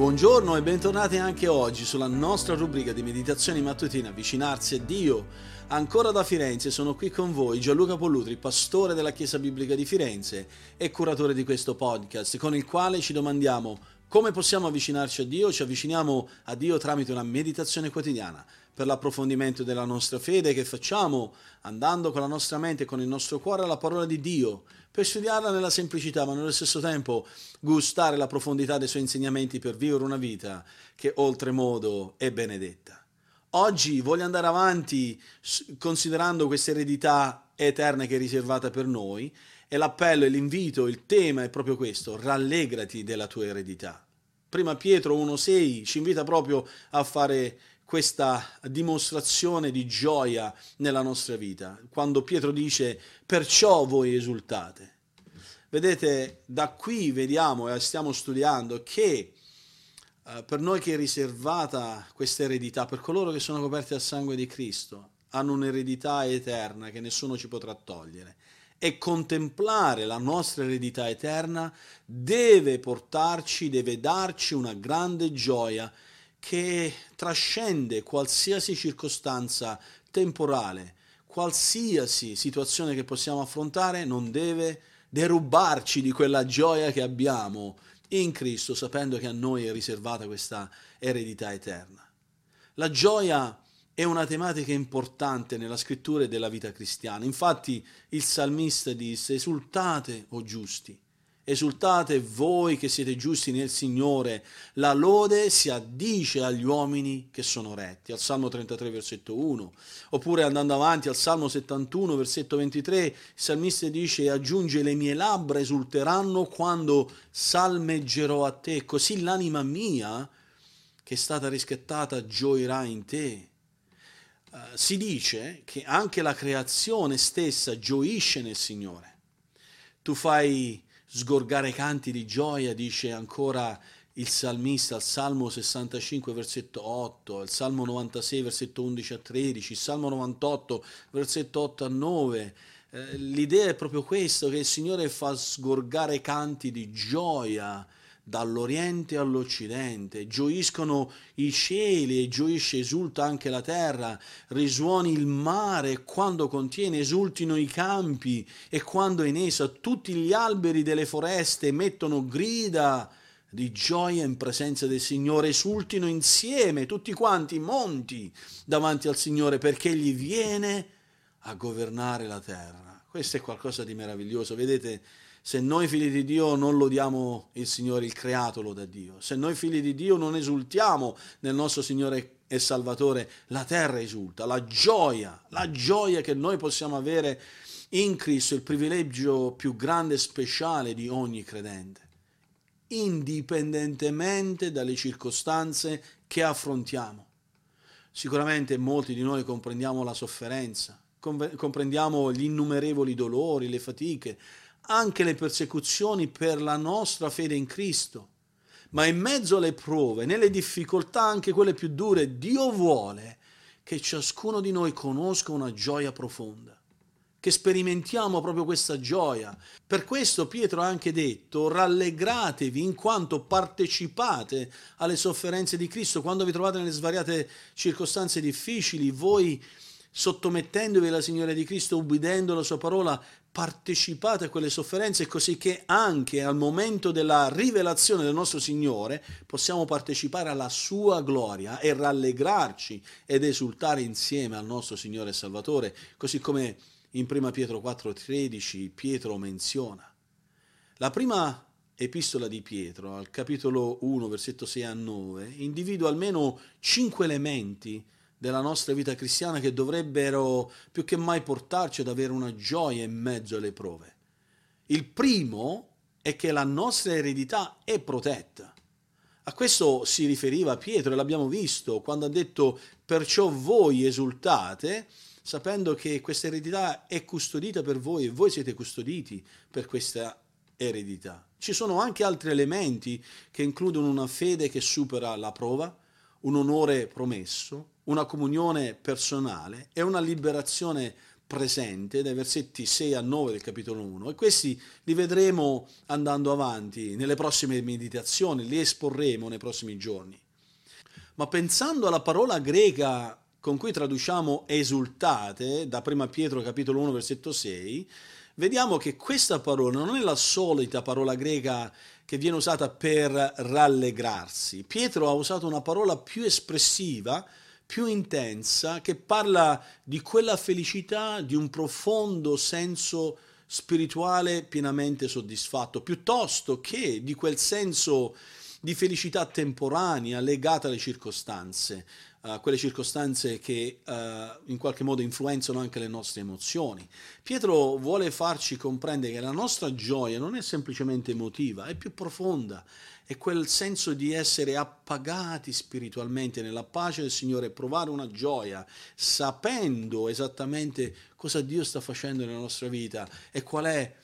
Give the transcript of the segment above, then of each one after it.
Buongiorno e bentornati anche oggi sulla nostra rubrica di meditazioni mattutine Avvicinarsi a Dio. Ancora da Firenze sono qui con voi Gianluca Pollutri, pastore della Chiesa Biblica di Firenze e curatore di questo podcast, con il quale ci domandiamo come possiamo avvicinarci a Dio? Ci avviciniamo a Dio tramite una meditazione quotidiana per l'approfondimento della nostra fede che facciamo andando con la nostra mente e con il nostro cuore alla parola di Dio, per studiarla nella semplicità, ma nello stesso tempo gustare la profondità dei suoi insegnamenti per vivere una vita che oltremodo è benedetta. Oggi voglio andare avanti considerando questa eredità eterna che è riservata per noi e l'appello e l'invito, il tema è proprio questo, rallegrati della tua eredità. Prima Pietro 1.6 ci invita proprio a fare questa dimostrazione di gioia nella nostra vita, quando Pietro dice perciò voi esultate. Vedete, da qui vediamo e stiamo studiando che eh, per noi che è riservata questa eredità, per coloro che sono coperti dal sangue di Cristo, hanno un'eredità eterna che nessuno ci potrà togliere e contemplare la nostra eredità eterna deve portarci, deve darci una grande gioia che trascende qualsiasi circostanza temporale, qualsiasi situazione che possiamo affrontare non deve derubarci di quella gioia che abbiamo in Cristo, sapendo che a noi è riservata questa eredità eterna. La gioia è una tematica importante nella scrittura e della vita cristiana. Infatti il salmista disse, esultate, o giusti, esultate voi che siete giusti nel Signore, la lode si addice agli uomini che sono retti, al Salmo 33 versetto 1, oppure andando avanti al Salmo 71 versetto 23, il salmista dice, aggiunge le mie labbra esulteranno quando salmeggerò a te, così l'anima mia, che è stata riscattata, gioirà in te. Uh, si dice che anche la creazione stessa gioisce nel Signore. Tu fai sgorgare canti di gioia, dice ancora il salmista al Salmo 65 versetto 8, il Salmo 96 versetto 11 a 13, il Salmo 98 versetto 8 a 9. Eh, l'idea è proprio questo, che il Signore fa sgorgare canti di gioia dall'Oriente all'Occidente, gioiscono i cieli e gioisce, esulta anche la terra, risuoni il mare quando contiene esultino i campi e quando in essa tutti gli alberi delle foreste mettono grida di gioia in presenza del Signore, esultino insieme tutti quanti i monti davanti al Signore perché egli viene a governare la terra. Questo è qualcosa di meraviglioso, vedete? Se noi figli di Dio non lodiamo il Signore, il creato loda Dio. Se noi figli di Dio non esultiamo nel nostro Signore e Salvatore, la terra esulta. La gioia, la gioia che noi possiamo avere in Cristo, il privilegio più grande e speciale di ogni credente, indipendentemente dalle circostanze che affrontiamo. Sicuramente molti di noi comprendiamo la sofferenza, comprendiamo gli innumerevoli dolori, le fatiche, anche le persecuzioni per la nostra fede in Cristo. Ma in mezzo alle prove, nelle difficoltà, anche quelle più dure, Dio vuole che ciascuno di noi conosca una gioia profonda, che sperimentiamo proprio questa gioia. Per questo Pietro ha anche detto, rallegratevi in quanto partecipate alle sofferenze di Cristo, quando vi trovate nelle svariate circostanze difficili, voi sottomettendovi alla Signore di Cristo, ubbidendo la sua parola, partecipate a quelle sofferenze così che anche al momento della rivelazione del nostro Signore possiamo partecipare alla sua gloria e rallegrarci ed esultare insieme al nostro Signore e Salvatore, così come in 1 Pietro 4:13 Pietro menziona. La prima epistola di Pietro, al capitolo 1, versetto 6 a 9, individua almeno cinque elementi della nostra vita cristiana che dovrebbero più che mai portarci ad avere una gioia in mezzo alle prove. Il primo è che la nostra eredità è protetta. A questo si riferiva Pietro e l'abbiamo visto quando ha detto perciò voi esultate sapendo che questa eredità è custodita per voi e voi siete custoditi per questa eredità. Ci sono anche altri elementi che includono una fede che supera la prova, un onore promesso, una comunione personale e una liberazione presente dai versetti 6 a 9 del capitolo 1 e questi li vedremo andando avanti nelle prossime meditazioni, li esporremo nei prossimi giorni. Ma pensando alla parola greca con cui traduciamo esultate da 1 Pietro capitolo 1 versetto 6, vediamo che questa parola non è la solita parola greca che viene usata per rallegrarsi. Pietro ha usato una parola più espressiva, più intensa, che parla di quella felicità, di un profondo senso spirituale pienamente soddisfatto, piuttosto che di quel senso di felicità temporanea legata alle circostanze, uh, quelle circostanze che uh, in qualche modo influenzano anche le nostre emozioni. Pietro vuole farci comprendere che la nostra gioia non è semplicemente emotiva, è più profonda, è quel senso di essere appagati spiritualmente nella pace del Signore, provare una gioia, sapendo esattamente cosa Dio sta facendo nella nostra vita e qual è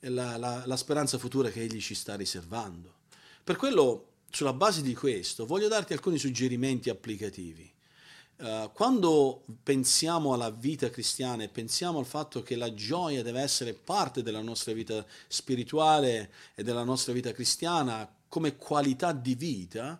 la, la, la speranza futura che Egli ci sta riservando. Per quello, sulla base di questo, voglio darti alcuni suggerimenti applicativi. Uh, quando pensiamo alla vita cristiana e pensiamo al fatto che la gioia deve essere parte della nostra vita spirituale e della nostra vita cristiana come qualità di vita,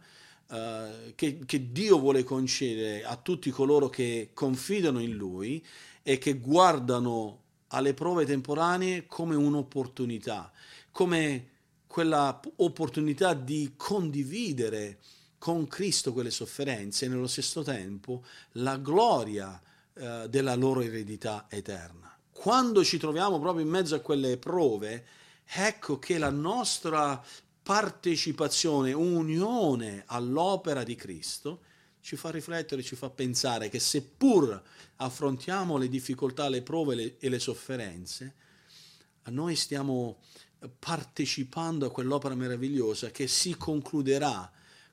Uh, che, che, Dio vuole concedere a tutti coloro che confidano in Lui e che guardano alle prove temporanee come un'opportunità, come quella opportunità di condividere con Cristo quelle sofferenze e nello stesso tempo la gloria eh, della loro eredità eterna. Quando ci troviamo proprio in mezzo a quelle prove, ecco che la nostra partecipazione, unione all'opera di Cristo, ci fa riflettere, ci fa pensare che seppur affrontiamo le difficoltà, le prove e le sofferenze, noi stiamo partecipando a quell'opera meravigliosa che si concluderà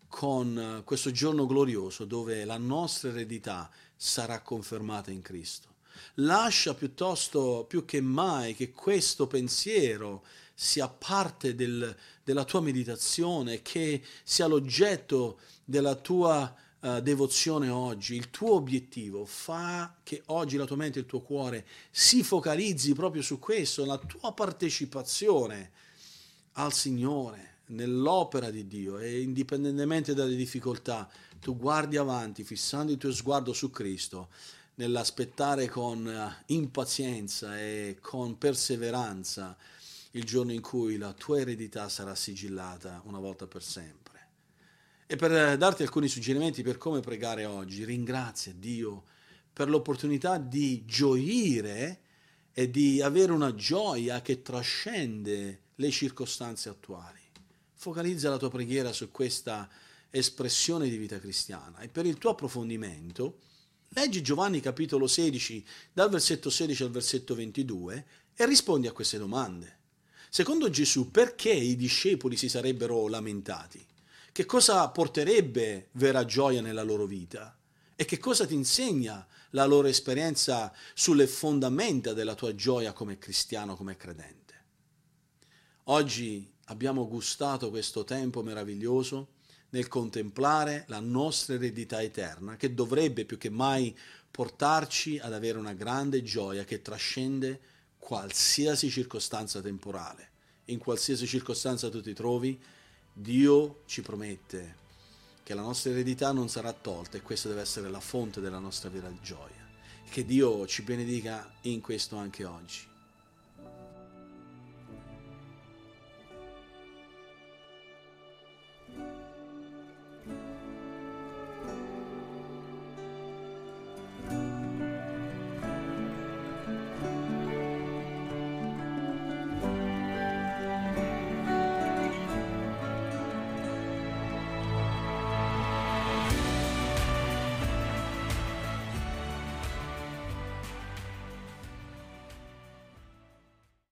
con eh, questo giorno glorioso dove la nostra eredità sarà confermata in Cristo. Lascia piuttosto più che mai che questo pensiero sia parte del, della tua meditazione, che sia l'oggetto della tua uh, devozione oggi, il tuo obiettivo, fa che oggi la tua mente e il tuo cuore si focalizzi proprio su questo, la tua partecipazione al Signore, nell'opera di Dio e indipendentemente dalle difficoltà, tu guardi avanti fissando il tuo sguardo su Cristo nell'aspettare con eh, impazienza e con perseveranza il giorno in cui la tua eredità sarà sigillata una volta per sempre. E per eh, darti alcuni suggerimenti per come pregare oggi, ringrazia Dio per l'opportunità di gioire e di avere una gioia che trascende le circostanze attuali. Focalizza la tua preghiera su questa espressione di vita cristiana e per il tuo approfondimento leggi Giovanni capitolo 16 dal versetto 16 al versetto 22 e rispondi a queste domande. Secondo Gesù, perché i discepoli si sarebbero lamentati? Che cosa porterebbe vera gioia nella loro vita e che cosa ti insegna la loro esperienza sulle fondamenta della tua gioia come cristiano, come credente. Oggi abbiamo gustato questo tempo meraviglioso nel contemplare la nostra eredità eterna che dovrebbe più che mai portarci ad avere una grande gioia che trascende qualsiasi circostanza temporale. In qualsiasi circostanza tu ti trovi, Dio ci promette che la nostra eredità non sarà tolta e questa deve essere la fonte della nostra vera gioia. Che Dio ci benedica in questo anche oggi.